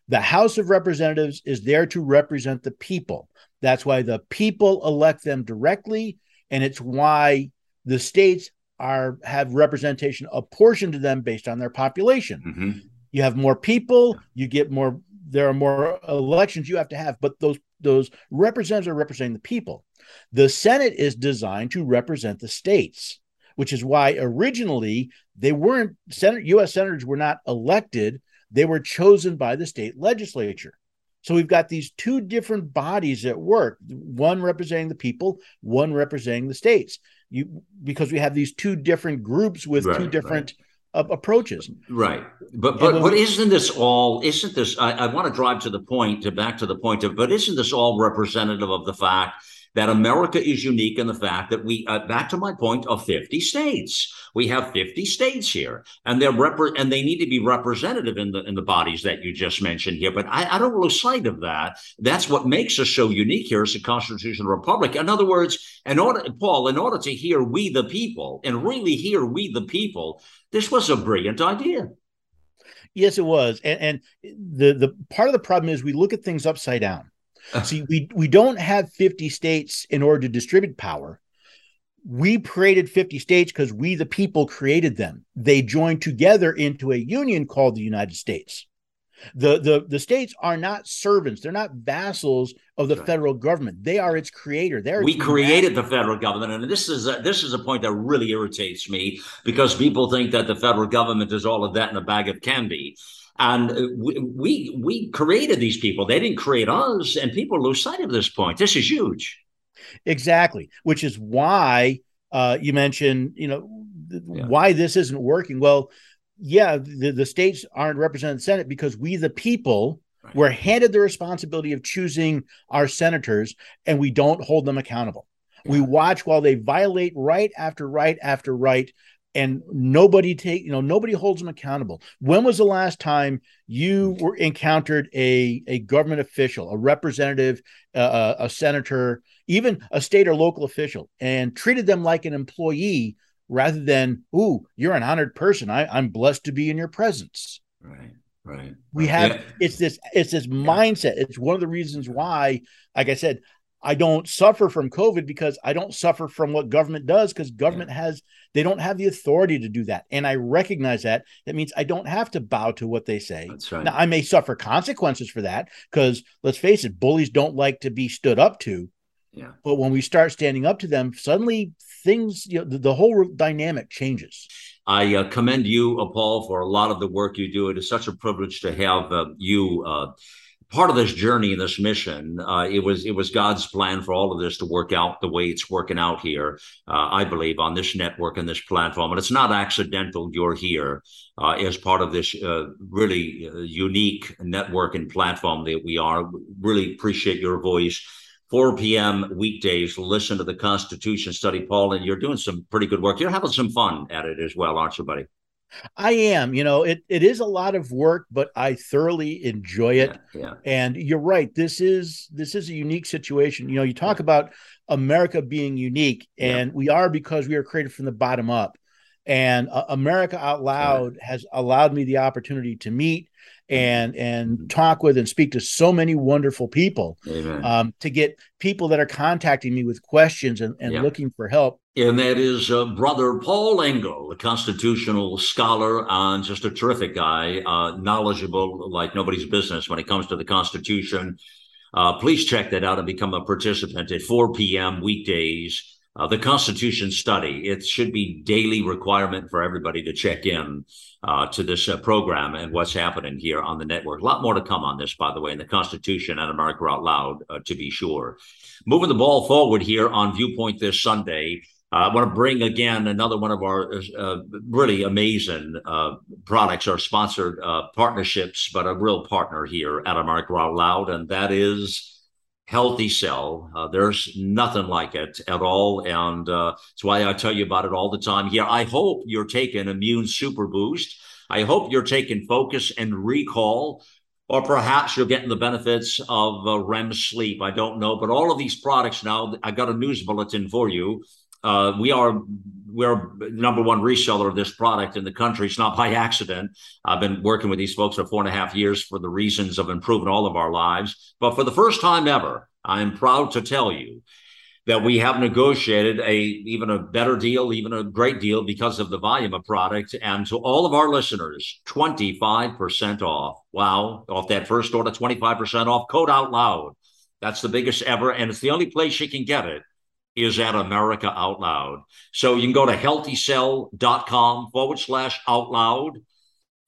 The House of Representatives is there to represent the people. That's why the people elect them directly, and it's why the states are have representation apportioned to them based on their population. Mm-hmm. You have more people, you get more. There are more elections you have to have, but those those representatives are representing the people. The Senate is designed to represent the states, which is why originally they weren't Senate U.S. senators were not elected they were chosen by the state legislature. So we've got these two different bodies at work, one representing the people, one representing the states. You because we have these two different groups with right, two different right. uh, approaches. Right. But but but isn't this all isn't this I, I want to drive to the point to back to the point of but isn't this all representative of the fact that America is unique in the fact that we, uh, back to my point of 50 states, we have 50 states here, and they're and they need to be representative in the in the bodies that you just mentioned here. But I, I don't lose sight of that. That's what makes us so unique here as a constitutional republic. In other words, in order, Paul, in order to hear we the people and really hear we the people, this was a brilliant idea. Yes, it was, and, and the the part of the problem is we look at things upside down. (laughs) See, we we don't have 50 states in order to distribute power. We created 50 states because we, the people, created them. They joined together into a union called the United States. The, the, the states are not servants. They're not vassals of the right. federal government. They are its creator. They're we created the federal government, and this is a, this is a point that really irritates me because people think that the federal government is all of that in a bag of candy. And uh, we, we, we created these people. They didn't create us, and people lose sight of this point. This is huge. Exactly, which is why uh, you mentioned, you know, yeah. why this isn't working. Well, yeah, the, the states aren't represented in the Senate because we, the people, right. were handed the responsibility of choosing our senators, and we don't hold them accountable. Yeah. We watch while they violate right after right after right and nobody take you know nobody holds them accountable. When was the last time you were encountered a a government official a representative uh, a senator even a state or local official and treated them like an employee rather than ooh you're an honored person. I, i'm blessed to be in your presence. Right right we have yeah. it's this it's this mindset. It's one of the reasons why like i said I don't suffer from COVID because I don't suffer from what government does because government yeah. has they don't have the authority to do that. And I recognize that. That means I don't have to bow to what they say. That's right. Now I may suffer consequences for that because let's face it, bullies don't like to be stood up to. Yeah. But when we start standing up to them, suddenly things, you know, the, the whole dynamic changes. I uh, commend you, uh, Paul, for a lot of the work you do. It is such a privilege to have uh, you uh, part of this journey this mission uh, it was it was god's plan for all of this to work out the way it's working out here uh, i believe on this network and this platform and it's not accidental you're here uh, as part of this uh, really uh, unique network and platform that we are really appreciate your voice 4 p.m. weekdays, listen to the Constitution Study, Paul, and you're doing some pretty good work. You're having some fun at it as well, aren't you, buddy? I am. You know, it it is a lot of work, but I thoroughly enjoy it. Yeah, yeah. And you're right. This is this is a unique situation. You know, you talk yeah. about America being unique, and we are because we are created from the bottom up. And uh, America Out Loud has allowed me the opportunity to meet and and mm-hmm. talk with and speak to so many wonderful people um, to get people that are contacting me with questions and, and looking for help and that is uh, brother paul engel a constitutional scholar and just a terrific guy uh, knowledgeable like nobody's business when it comes to the constitution uh, please check that out and become a participant at 4 p.m weekdays uh, the Constitution study. It should be daily requirement for everybody to check in uh, to this uh, program and what's happening here on the network. A lot more to come on this, by the way, in the Constitution and America Out Loud, to be sure. Moving the ball forward here on Viewpoint this Sunday. Uh, I want to bring again another one of our uh, really amazing products, our sponsored partnerships, but a real partner here at America Out Loud, and that is healthy cell. Uh, there's nothing like it at all. And uh, that's why I tell you about it all the time here. I hope you're taking Immune Super Boost. I hope you're taking Focus and Recall, or perhaps you're getting the benefits of uh, REM sleep. I don't know. But all of these products now, I got a news bulletin for you. Uh, we are we're number one reseller of this product in the country. It's not by accident. I've been working with these folks for four and a half years for the reasons of improving all of our lives. But for the first time ever, I am proud to tell you that we have negotiated a even a better deal, even a great deal because of the volume of product. And to all of our listeners, 25% off. Wow. Off that first order, 25% off. Code out loud. That's the biggest ever. And it's the only place you can get it is at America Out Loud. So you can go to healthycell.com forward slash out loud.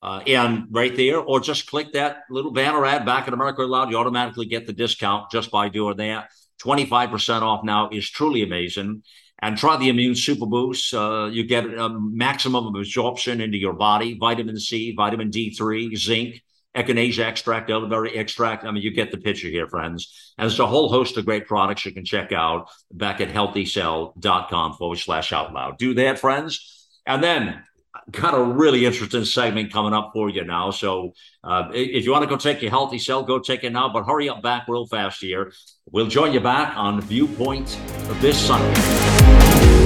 Uh, and right there, or just click that little banner ad back at America Out Loud. You automatically get the discount just by doing that. 25% off now is truly amazing. And try the Immune Super Boost. Uh, you get a maximum of absorption into your body, vitamin C, vitamin D3, zinc, echinacea extract, elderberry extract. I mean, you get the picture here, friends. And there's a whole host of great products you can check out back at healthycell.com forward slash out loud. Do that, friends. And then got a really interesting segment coming up for you now. So uh, if you want to go take your healthy cell, go take it now. But hurry up back real fast here. We'll join you back on Viewpoint this Sunday.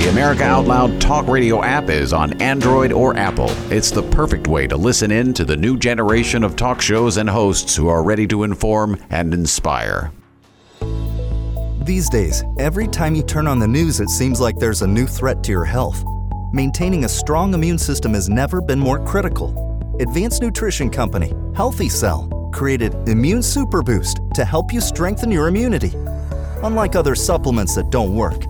The America Out Loud Talk Radio app is on Android or Apple. It's the perfect way to listen in to the new generation of talk shows and hosts who are ready to inform and inspire. These days, every time you turn on the news, it seems like there's a new threat to your health. Maintaining a strong immune system has never been more critical. Advanced Nutrition Company, Healthy Cell, created Immune Super Boost to help you strengthen your immunity. Unlike other supplements that don't work,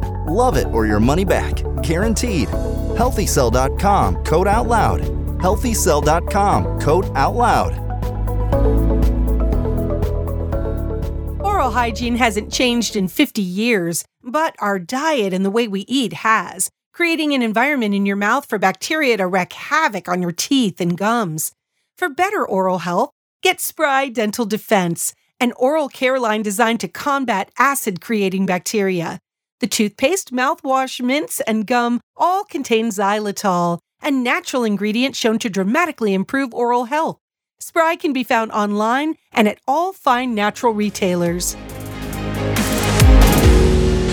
Love it or your money back. Guaranteed. Healthycell.com code OUTLOUD. Healthycell.com code out loud. Oral hygiene hasn't changed in 50 years, but our diet and the way we eat has, creating an environment in your mouth for bacteria to wreak havoc on your teeth and gums. For better oral health, get Spry Dental Defense, an oral care line designed to combat acid creating bacteria. The toothpaste, mouthwash, mints, and gum all contain xylitol, a natural ingredient shown to dramatically improve oral health. Spry can be found online and at all fine natural retailers.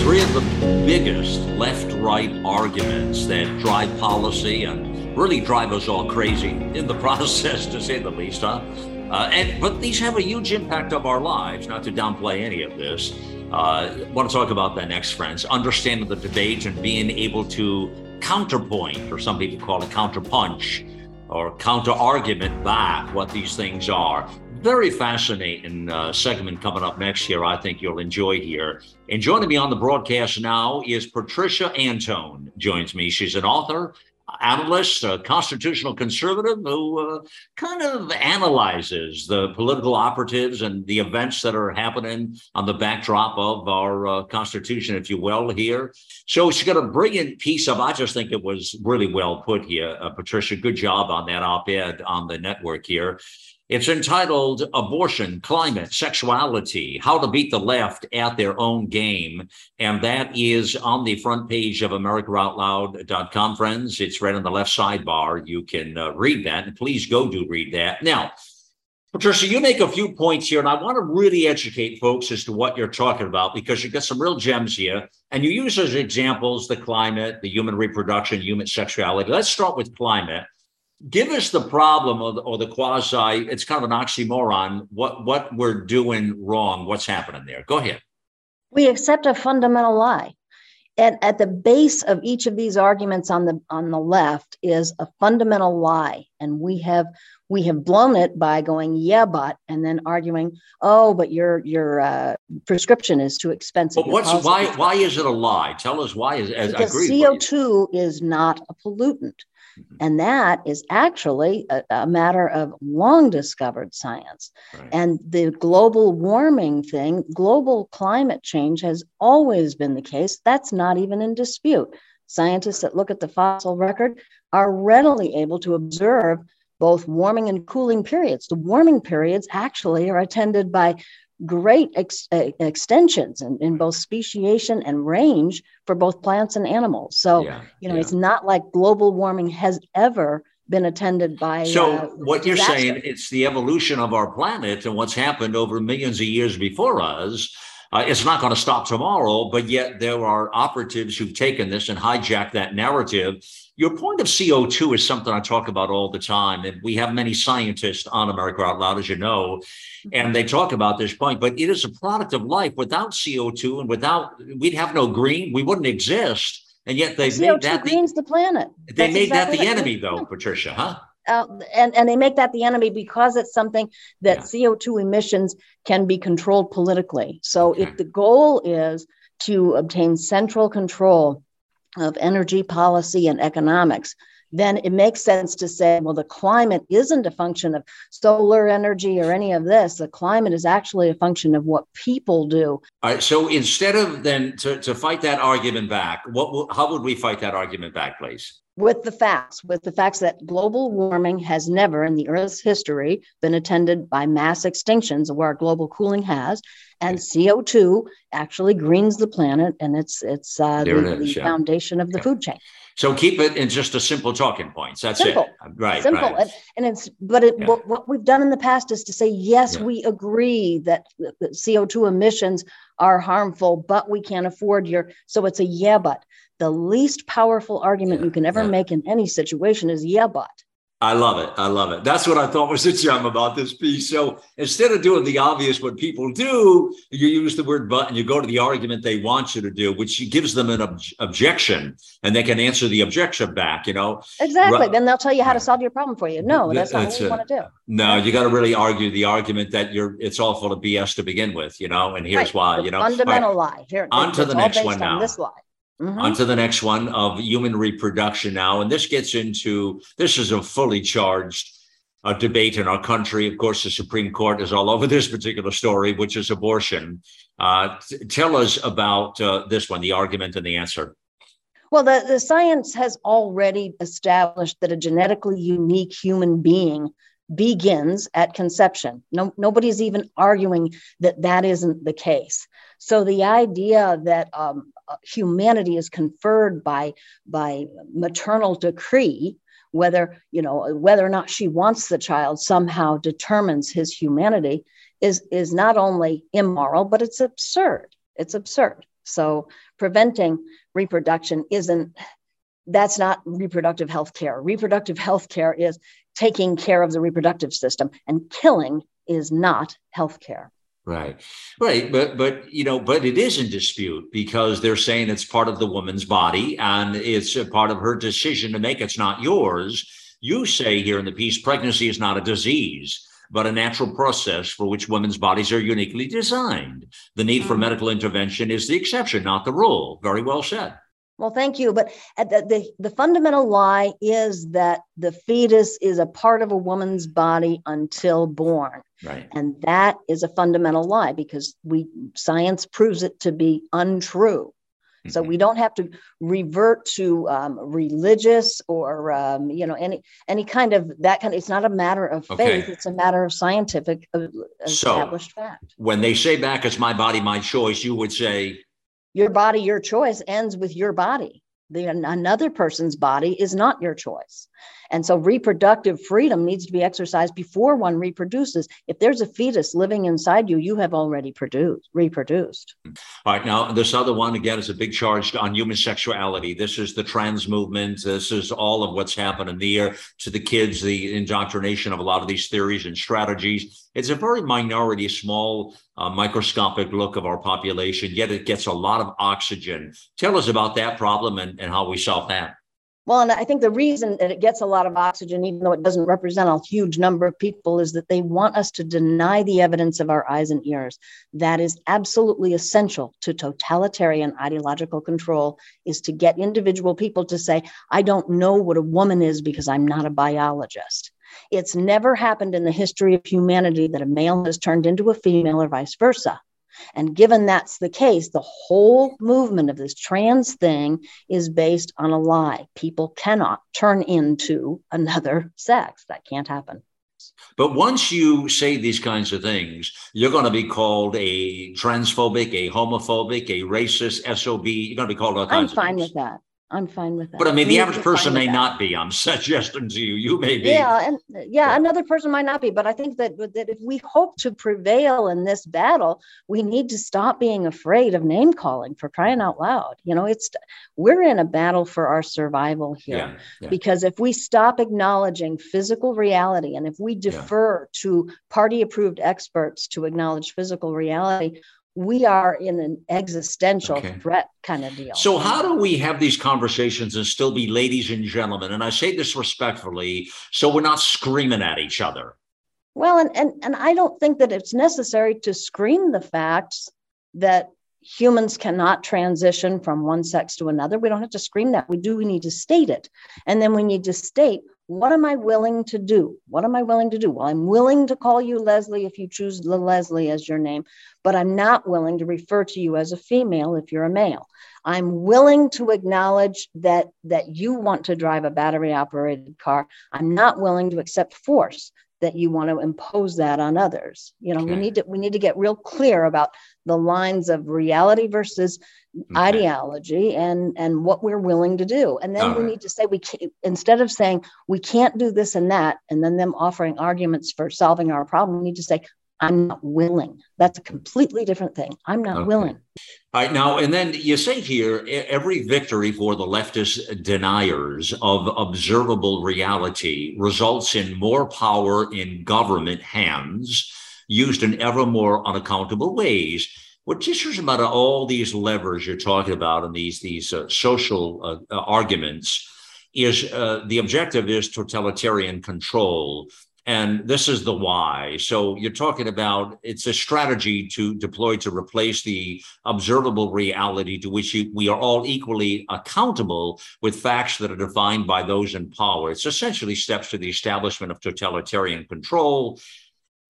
Three of the biggest left right arguments that drive policy and really drive us all crazy in the (laughs) process, to say the least, huh? Uh, and but these have a huge impact of our lives. Not to downplay any of this. Uh, want to talk about that next, friends. Understanding the debate and being able to counterpoint, or some people call it counterpunch, or counter argument back what these things are. Very fascinating uh, segment coming up next here. I think you'll enjoy here. And joining me on the broadcast now is Patricia Antone. Joins me. She's an author, analyst, a constitutional conservative who uh, kind of analyzes the political operatives and the events that are happening on the backdrop of our uh, Constitution, if you will, here. So she's got a brilliant piece of, I just think it was really well put here. Uh, Patricia, good job on that op ed on the network here. It's entitled Abortion, Climate, Sexuality How to Beat the Left at Their Own Game. And that is on the front page of AmericaOutloud.com, friends. It's right on the left sidebar. You can uh, read that. And please go do read that. Now, Patricia, you make a few points here, and I want to really educate folks as to what you're talking about because you've got some real gems here. And you use as examples the climate, the human reproduction, human sexuality. Let's start with climate give us the problem or the, or the quasi it's kind of an oxymoron what what we're doing wrong what's happening there? Go ahead. We accept a fundamental lie. And at the base of each of these arguments on the on the left is a fundamental lie. And we have we have blown it by going yeah but and then arguing oh but your your uh, prescription is too expensive. But what's why why is it a lie? Tell us why is because co2 is not a pollutant and that is actually a, a matter of long discovered science. Right. And the global warming thing, global climate change has always been the case. That's not even in dispute. Scientists that look at the fossil record are readily able to observe both warming and cooling periods. The warming periods actually are attended by great ex- extensions in, in both speciation and range for both plants and animals. So, yeah, you know, yeah. it's not like global warming has ever been attended by. So, uh, what you're saying, it's the evolution of our planet and what's happened over millions of years before us. Uh, it's not going to stop tomorrow, but yet there are operatives who've taken this and hijacked that narrative. Your point of CO2 is something I talk about all the time. And we have many scientists on America Out Loud, as you know, and they talk about this point, but it is a product of life. Without CO2 and without, we'd have no green, we wouldn't exist. And yet they've CO2 made that greens the, the planet. They That's made exactly that the enemy, though, Patricia, huh? Uh, and, and they make that the enemy because it's something that yeah. CO2 emissions can be controlled politically. So okay. if the goal is to obtain central control of energy policy and economics, then it makes sense to say, well, the climate isn't a function of solar energy or any of this. The climate is actually a function of what people do. All right. So instead of then to, to fight that argument back, what how would we fight that argument back, please? With the facts, with the facts that global warming has never in the Earth's history been attended by mass extinctions, where global cooling has, and CO2 actually greens the planet, and it's it's uh, the, it is, the yeah. foundation of the yeah. food chain. So keep it in just a simple talking points. That's simple. it. Right. Simple. Right. And, and, it's, but it, yeah. what, what, we've done in the past is to say, yes, yeah. we agree that, that CO2 emissions are harmful, but we can't afford your, so it's a yeah, but the least powerful argument yeah. you can ever make in any situation is yeah, but. I love it. I love it. That's what I thought was the gem about this piece. So instead of doing the obvious, what people do, you use the word but and you go to the argument they want you to do, which gives them an ob- objection and they can answer the objection back, you know? Exactly. Right. Then they'll tell you how to solve your problem for you. No, that's not what you want to do. No, you got to really argue the argument that you're, it's all full of BS to begin with, you know, and here's right. why, you know. Fundamental right. lie. Here, on to the next one now. this lie. Mm-hmm. On to the next one of human reproduction now. And this gets into this is a fully charged uh, debate in our country. Of course, the Supreme Court is all over this particular story, which is abortion. Uh, t- tell us about uh, this one, the argument and the answer. Well, the, the science has already established that a genetically unique human being begins at conception. No, nobody's even arguing that that isn't the case. So the idea that um, Uh, humanity is conferred by by maternal decree whether you know whether or not she wants the child somehow determines his humanity is is not only immoral but it's absurd. It's absurd. So preventing reproduction isn't that's not reproductive health care. Reproductive health care is taking care of the reproductive system and killing is not health care Right, right, but but you know, but it is in dispute because they're saying it's part of the woman's body and it's a part of her decision to make. It's not yours. You say here in the piece, pregnancy is not a disease, but a natural process for which women's bodies are uniquely designed. The need for mm-hmm. medical intervention is the exception, not the rule. Very well said. Well, thank you. But the, the, the, fundamental lie is that the fetus is a part of a woman's body until born. Right. And that is a fundamental lie because we science proves it to be untrue. Mm-hmm. So we don't have to revert to um, religious or um, you know any any kind of that kind. Of, it's not a matter of faith. Okay. It's a matter of scientific uh, established so, fact. When they say back, "It's my body, my choice," you would say your body, your choice ends with your body. The, another person's body is not your choice. And so reproductive freedom needs to be exercised before one reproduces. If there's a fetus living inside you, you have already produced, reproduced. All right. Now, this other one, again, is a big charge on human sexuality. This is the trans movement. This is all of what's happening there to the kids, the indoctrination of a lot of these theories and strategies. It's a very minority, small, uh, microscopic look of our population, yet it gets a lot of oxygen. Tell us about that problem and, and how we solve that. Well, and I think the reason that it gets a lot of oxygen, even though it doesn't represent a huge number of people, is that they want us to deny the evidence of our eyes and ears. That is absolutely essential to totalitarian ideological control, is to get individual people to say, I don't know what a woman is because I'm not a biologist. It's never happened in the history of humanity that a male has turned into a female or vice versa. And given that's the case, the whole movement of this trans thing is based on a lie. People cannot turn into another sex. That can't happen. But once you say these kinds of things, you're going to be called a transphobic, a homophobic, a racist, SOB. You're going to be called all kinds I'm fine with that. I'm fine with that. But I mean, the average person may not be. I'm (laughs) suggesting to you, you may be. Yeah, and yeah, yeah, another person might not be. But I think that that if we hope to prevail in this battle, we need to stop being afraid of name calling. For crying out loud, you know, it's we're in a battle for our survival here. Yeah, yeah. Because if we stop acknowledging physical reality, and if we defer to party-approved experts to acknowledge physical reality, we are in an existential okay. threat kind of deal. So, how do we have these conversations and still be ladies and gentlemen? And I say this respectfully, so we're not screaming at each other. Well, and and and I don't think that it's necessary to scream the facts that humans cannot transition from one sex to another. We don't have to scream that. We do. We need to state it, and then we need to state what am I willing to do? What am I willing to do? Well, I'm willing to call you Leslie if you choose the Leslie as your name, but I'm not willing to refer to you as a female if you're a male. I'm willing to acknowledge that that you want to drive a battery operated car. I'm not willing to accept force that you want to impose that on others. You know, okay. we need to we need to get real clear about the lines of reality versus okay. ideology and and what we're willing to do and then All we right. need to say we can't instead of saying we can't do this and that and then them offering arguments for solving our problem we need to say I'm not willing. That's a completely different thing. I'm not okay. willing. All right, now, and then you say here every victory for the leftist deniers of observable reality results in more power in government hands used in ever more unaccountable ways. What teaches about all these levers you're talking about and these these uh, social uh, uh, arguments is uh, the objective is totalitarian control and this is the why. So you're talking about it's a strategy to deploy to replace the observable reality to which you, we are all equally accountable with facts that are defined by those in power. It's essentially steps to the establishment of totalitarian control.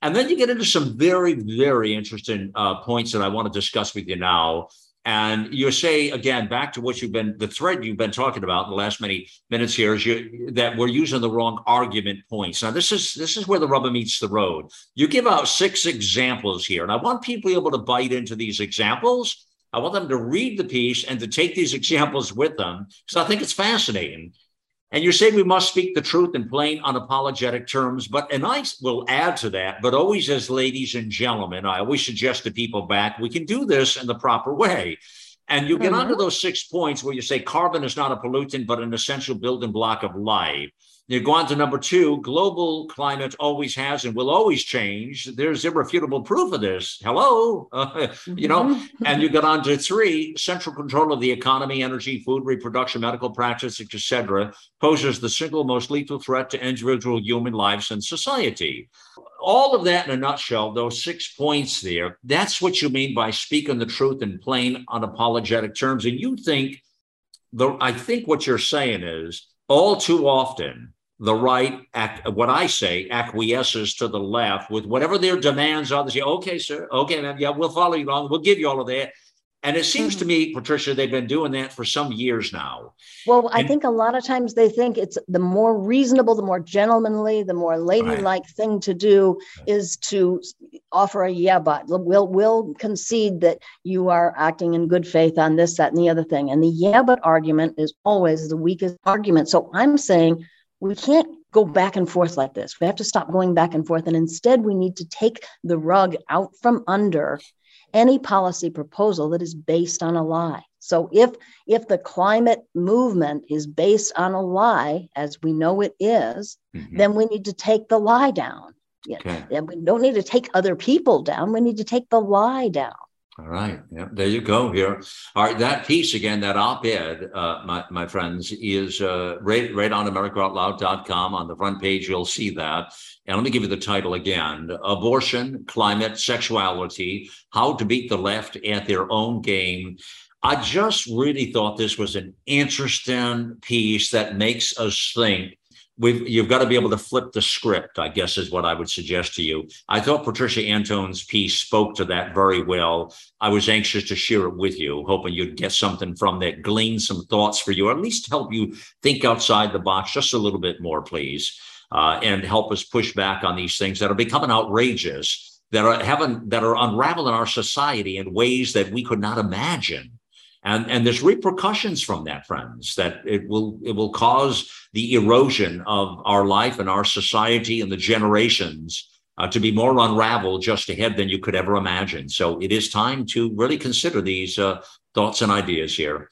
And then you get into some very, very interesting uh, points that I want to discuss with you now. And you say again, back to what you've been the thread you've been talking about in the last many minutes here is you, that we're using the wrong argument points. Now, this is this is where the rubber meets the road. You give out six examples here, and I want people able to bite into these examples. I want them to read the piece and to take these examples with them because I think it's fascinating. And you say we must speak the truth in plain, unapologetic terms. But, and I will add to that, but always as ladies and gentlemen, I always suggest to people back, we can do this in the proper way. And you get mm-hmm. onto those six points where you say carbon is not a pollutant, but an essential building block of life. You go on to number two global climate always has and will always change. There's irrefutable proof of this. Hello, uh, (laughs) you know, mm-hmm. and you get on to three central control of the economy, energy, food, reproduction, medical practice, etc., poses the single most lethal threat to individual human lives and society. All of that in a nutshell, those six points there, that's what you mean by speaking the truth in plain, unapologetic terms. And you think, the, I think what you're saying is all too often, the right, what I say, acquiesces to the left with whatever their demands are. They say, okay, sir, okay, yeah, we'll follow you along. We'll give you all of that. And it seems mm-hmm. to me, Patricia, they've been doing that for some years now. Well, I think a lot of times they think it's the more reasonable, the more gentlemanly, the more ladylike right. thing to do is to offer a yeah, but we'll we'll concede that you are acting in good faith on this, that, and the other thing. And the yeah, but argument is always the weakest argument. So I'm saying we can't go back and forth like this. We have to stop going back and forth. And instead, we need to take the rug out from under any policy proposal that is based on a lie. So if if the climate movement is based on a lie, as we know it is, mm-hmm. then we need to take the lie down. Okay. And we don't need to take other people down. We need to take the lie down. All right. Yeah, there you go. Here. All right. That piece again, that op-ed, uh, my, my friends, is uh, right, right on AmericaOutloud.com. On the front page, you'll see that. And let me give you the title again: Abortion, Climate, Sexuality: How to Beat the Left at Their Own Game. I just really thought this was an interesting piece that makes us think we've you've got to be able to flip the script i guess is what i would suggest to you. I thought patricia antone's piece spoke to that very well. I was anxious to share it with you hoping you'd get something from that glean some thoughts for you or at least help you think outside the box just a little bit more please. Uh, and help us push back on these things that are becoming outrageous that are having that are unraveling our society in ways that we could not imagine and and there's repercussions from that friends that it will it will cause the erosion of our life and our society and the generations uh, to be more unraveled just ahead than you could ever imagine. So it is time to really consider these uh, thoughts and ideas here.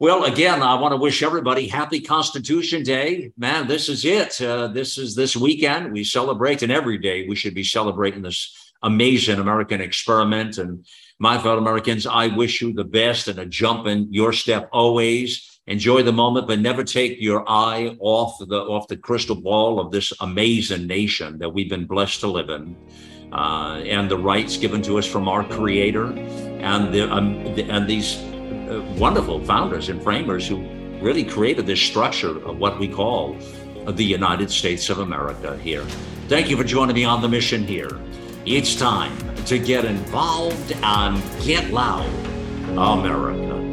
Well again i want to wish everybody happy constitution day. Man this is it. Uh, this is this weekend. We celebrate and every day we should be celebrating this amazing american experiment. And my fellow Americans, I wish you the best and a jump in your step always. Enjoy the moment, but never take your eye off the off the crystal ball of this amazing nation that we've been blessed to live in, uh, and the rights given to us from our Creator, and the, um, the and these uh, wonderful founders and framers who really created this structure of what we call the United States of America here. Thank you for joining me on the mission here. It's time to get involved and get loud, America.